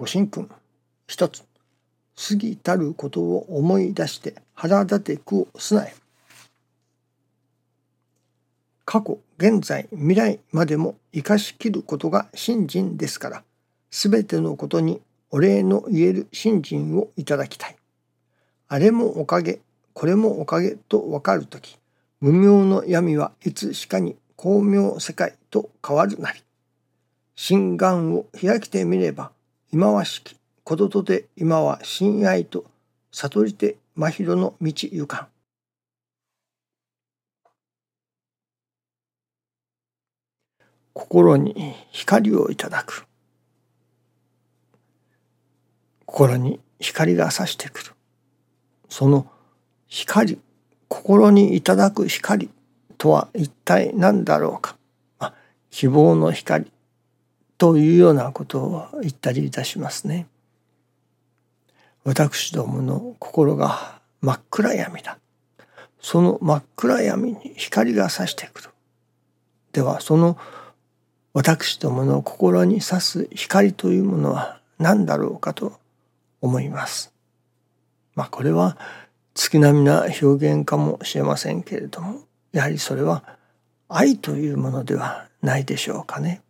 ご神君一つ過ぎたることを思い出して腹立てくをすなえ過去現在未来までも生かしきることが信心ですから全てのことにお礼の言える信心をいただきたい。あれもおかげこれもおかげと分かるとき無明の闇はいつしかに光明世界と変わるなり。心眼を開きてみれば今はしきこととて今は親愛と悟りて真宙の道行かん。心に光をいただく。心に光が差してくる。その光心にいただく光とは一体何だろうか、まあ、希望の光。というようなことを言ったりいたしますね。私どもの心が真っ暗闇だ。その真っ暗闇に光が差してくる。ではその私どもの心に差す光というものは何だろうかと思います。まあこれは月並みな表現かもしれませんけれどもやはりそれは愛というものではないでしょうかね。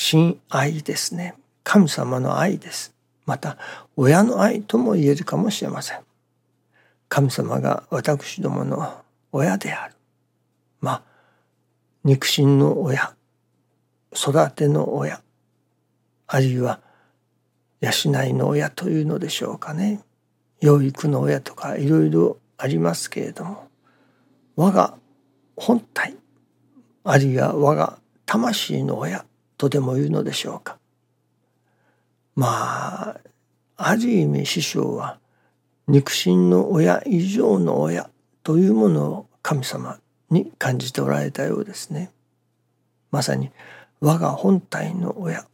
親愛ですね。神様の愛です。また親の愛とも言えるかもしれません。神様が私どもの親である。まあ肉親の親育ての親あるいは養いの親というのでしょうかね養育の親とかいろいろありますけれども我が本体あるいは我が魂の親とでも言うのでしょうかまあある意味師匠は肉親の親以上の親というものを神様に感じておられたようですね。まさに我が本体の親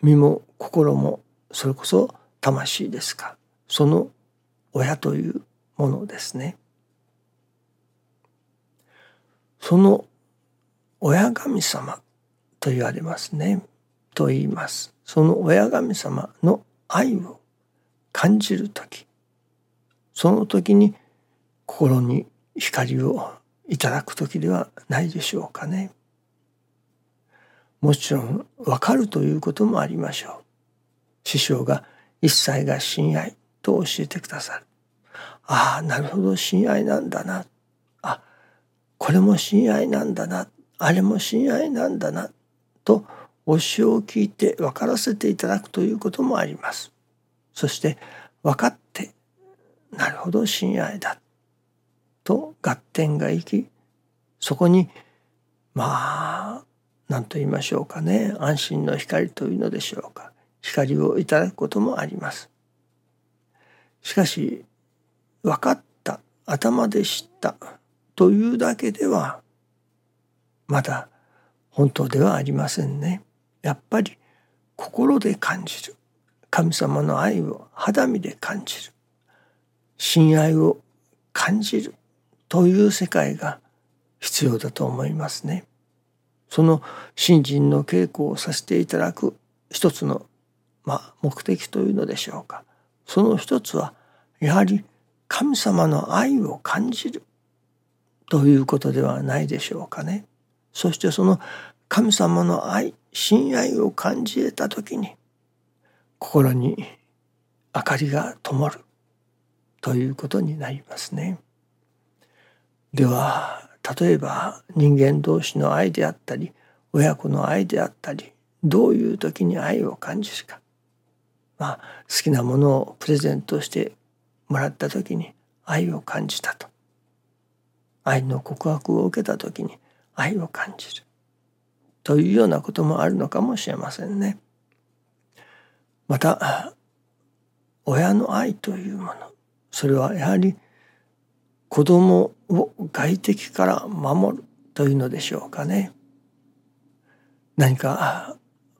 身も心もそれこそ魂ですかその親というものですね。その親神様と言われますね。と言います。その親神様の愛を感じる時その時に心に光をいただく時ではないでしょうかね。もちろん分かるということもありましょう。師匠が一切が親愛と教えてくださる。ああなるほど親愛なんだな。あこれも親愛なんだな。あれも親愛なんだな。と教えを聞いて分からせていただくということもあります。そして分かってなるほど親愛だと合点がいきそこにまあ何と言いましょうかね安心の光というのでしょうか光をいただくこともあります。しかし分かった頭で知ったというだけではまだ本当ではありませんね。やっぱり心で感じる神様の愛を肌身で感じる親愛を感じるという世界が必要だと思いますね。その信心の稽古をさせていただく一つの、まあ、目的というのでしょうかその一つはやはり神様の愛を感じるということではないでしょうかね。そしてその神様の愛親愛を感じ得た時に心に明かりが灯るということになりますね。では例えば人間同士の愛であったり親子の愛であったりどういう時に愛を感じるか、まあ、好きなものをプレゼントしてもらった時に愛を感じたと愛の告白を受けた時に愛を感じるというようなこともあるのかもしれませんね。また親の愛というものそれはやはり子供を外敵から守るというのでしょうかね。何か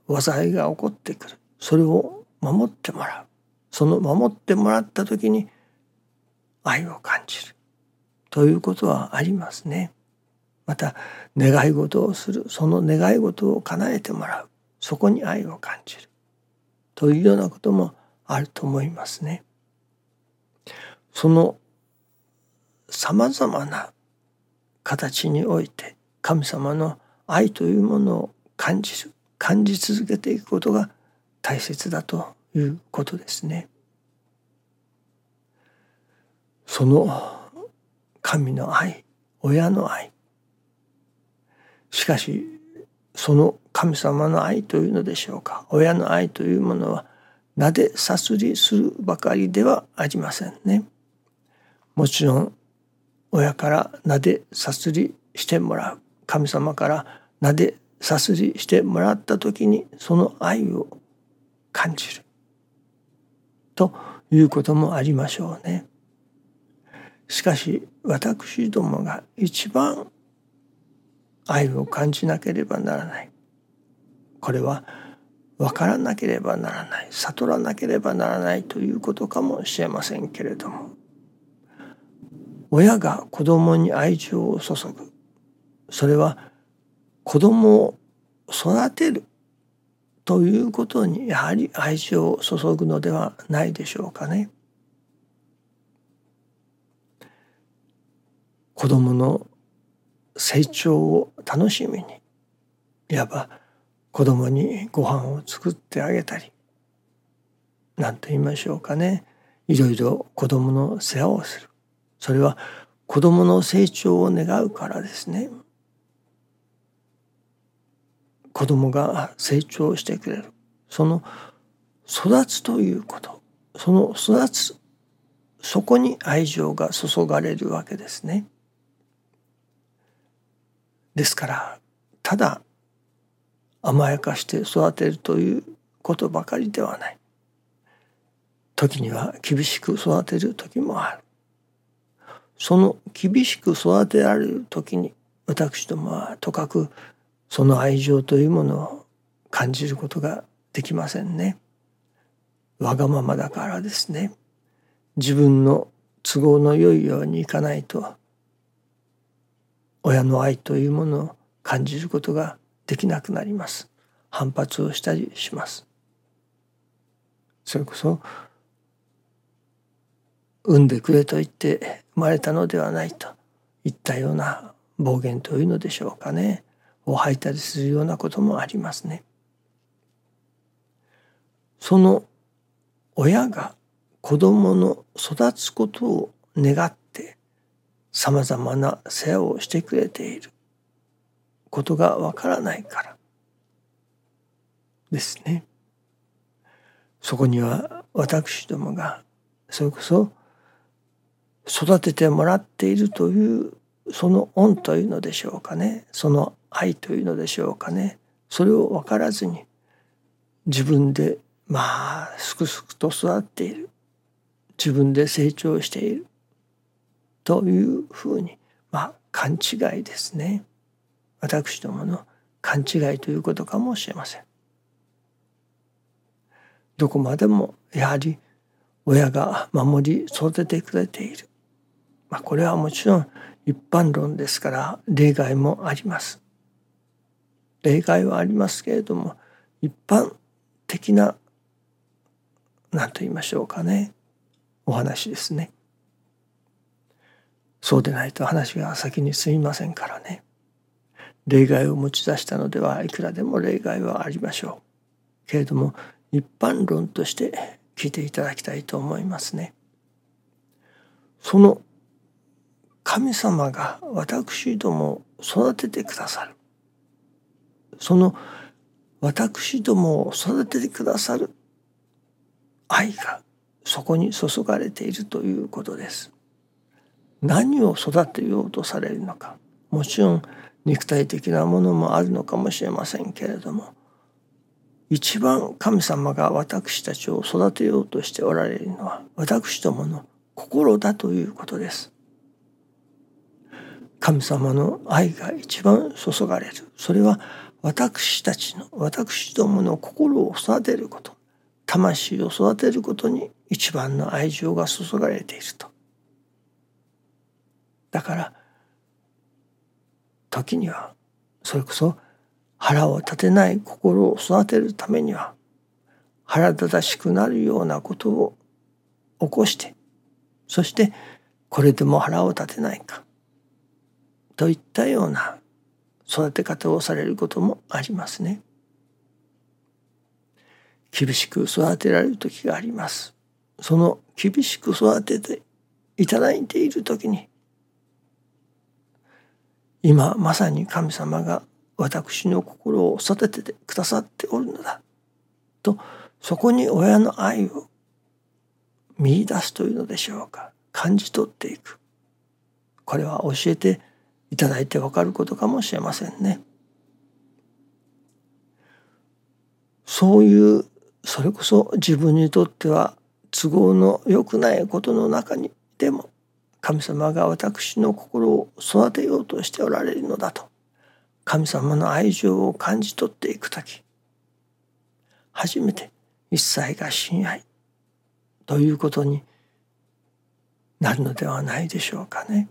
災いが起こってくるそれを守ってもらうその守ってもらった時に愛を感じるということはありますね。また願い事をするその願い事を叶えてもらうそこに愛を感じるというようなこともあると思いますね。そのさまざまな形において神様の愛というものを感じる感じ続けていくことが大切だということですね。その神の愛親の愛しかしその神様の愛というのでしょうか？親の愛というものはなでさすりするばかりではありませんね。もちろん親からなでさすりしてもらう神様からなでさすりしてもらった時にその愛を感じるということもありましょうね。しかし私どもが一番愛を感じなければならない。これは分からなければならない。悟らなければならないということかもしれませんけれども。親が子供に愛情を注ぐ。それは子供を育てるということにやはり愛情を注ぐのではないでしょうかね。子供の成長を楽しみにいわば子供にご飯を作ってあげたり何と言いましょうかね。いろいろ子供の世話をする。それは子供の成長を願うからですね。子供が成長してくれる。その育つということ。その育つそこに愛情が注がれるわけですね。ですからただ甘やかして育てるということばかりではない。時には厳しく育てる時もある。その厳しく育てられる時に私どもはとかくその愛情というものを感じることができませんね。わがままだからですね。自分の都合の良いようにいかないと。親の愛というものを感じることができなくなります。反発をしたりします。それこそ産んでくれと言って生まれたのではないといったような暴言というのでしょうかね。を吐いたりするようなこともありますね。その親が子供の育つことを願っさまざまな世話をしてくれている。ことがわからないからですね。そこには私どもがそれこそ育ててもらっているというその恩というのでしょうかね。その愛というのでしょうかね。それを分からずに自分でまあすくすくと育っている。自分で成長している。というふうにまあ勘違いですね私どもの勘違いということかもしれません。どこまでもやはり親が守り育ててくれている、まあ、これはもちろん一般論ですから例外もあります。例外はありますけれども一般的な何と言いましょうかねお話ですね。そうでないと話が先に進みませんからね例外を持ち出したのではいくらでも例外はありましょうけれども一般論として聞いていただきたいと思いますね。その神様が私どもを育ててくださるその私どもを育ててくださる愛がそこに注がれているということです。何を育てようとされるのか。もちろん肉体的なものもあるのかもしれませんけれども。一番神様が私たちを育てようとしておられるのは私どもの心だということです。神様の愛が一番注がれる。それは私たちの私どもの心を育てること。魂を育てることに一番の愛情が注がれていると。だから時にはそれこそ腹を立てない心を育てるためには腹立たしくなるようなことを起こしてそしてこれでも腹を立てないかといったような育て方をされることもありますね。厳しく育てられる時があります。その厳しく育てていただいている時に今まさに神様が私の心を育ててくださっておるのだ。とそこに親の愛を見出すというのでしょうか。感じ取っていく。これは教えていただいてわかることかもしれませんね。そういうそれこそ自分にとっては都合の良くないことの中にでも神様が私の心を育てようとしておられるのだと神様の愛情を感じ取っていく時初めて一切が親愛ということになるのではないでしょうかね。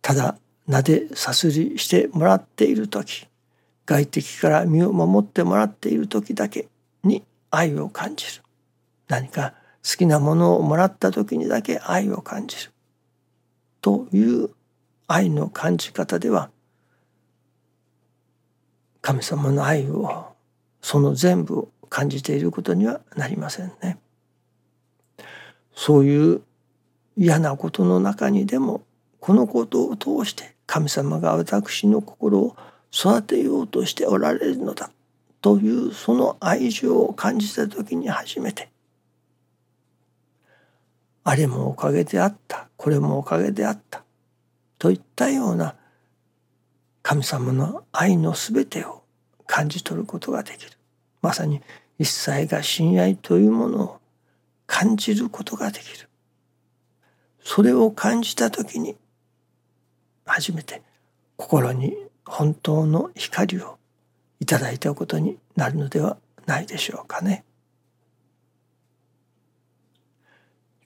ただなでさすりしてもらっている時外敵から身を守ってもらっている時だけに愛を感じる何か好きなものをもらった時にだけ愛を感じるという愛の感じ方では神様の愛をその全部を感じていることにはなりませんね。そういう嫌なことの中にでもこのことを通して神様が私の心を育てようとしておられるのだというその愛情を感じた時に初めてあれもおかげであった。これもおかげであった。といったような神様の愛の全てを感じ取ることができる。まさに一切が親愛というものを感じることができる。それを感じた時に初めて心に本当の光をいただいたことになるのではないでしょうかね。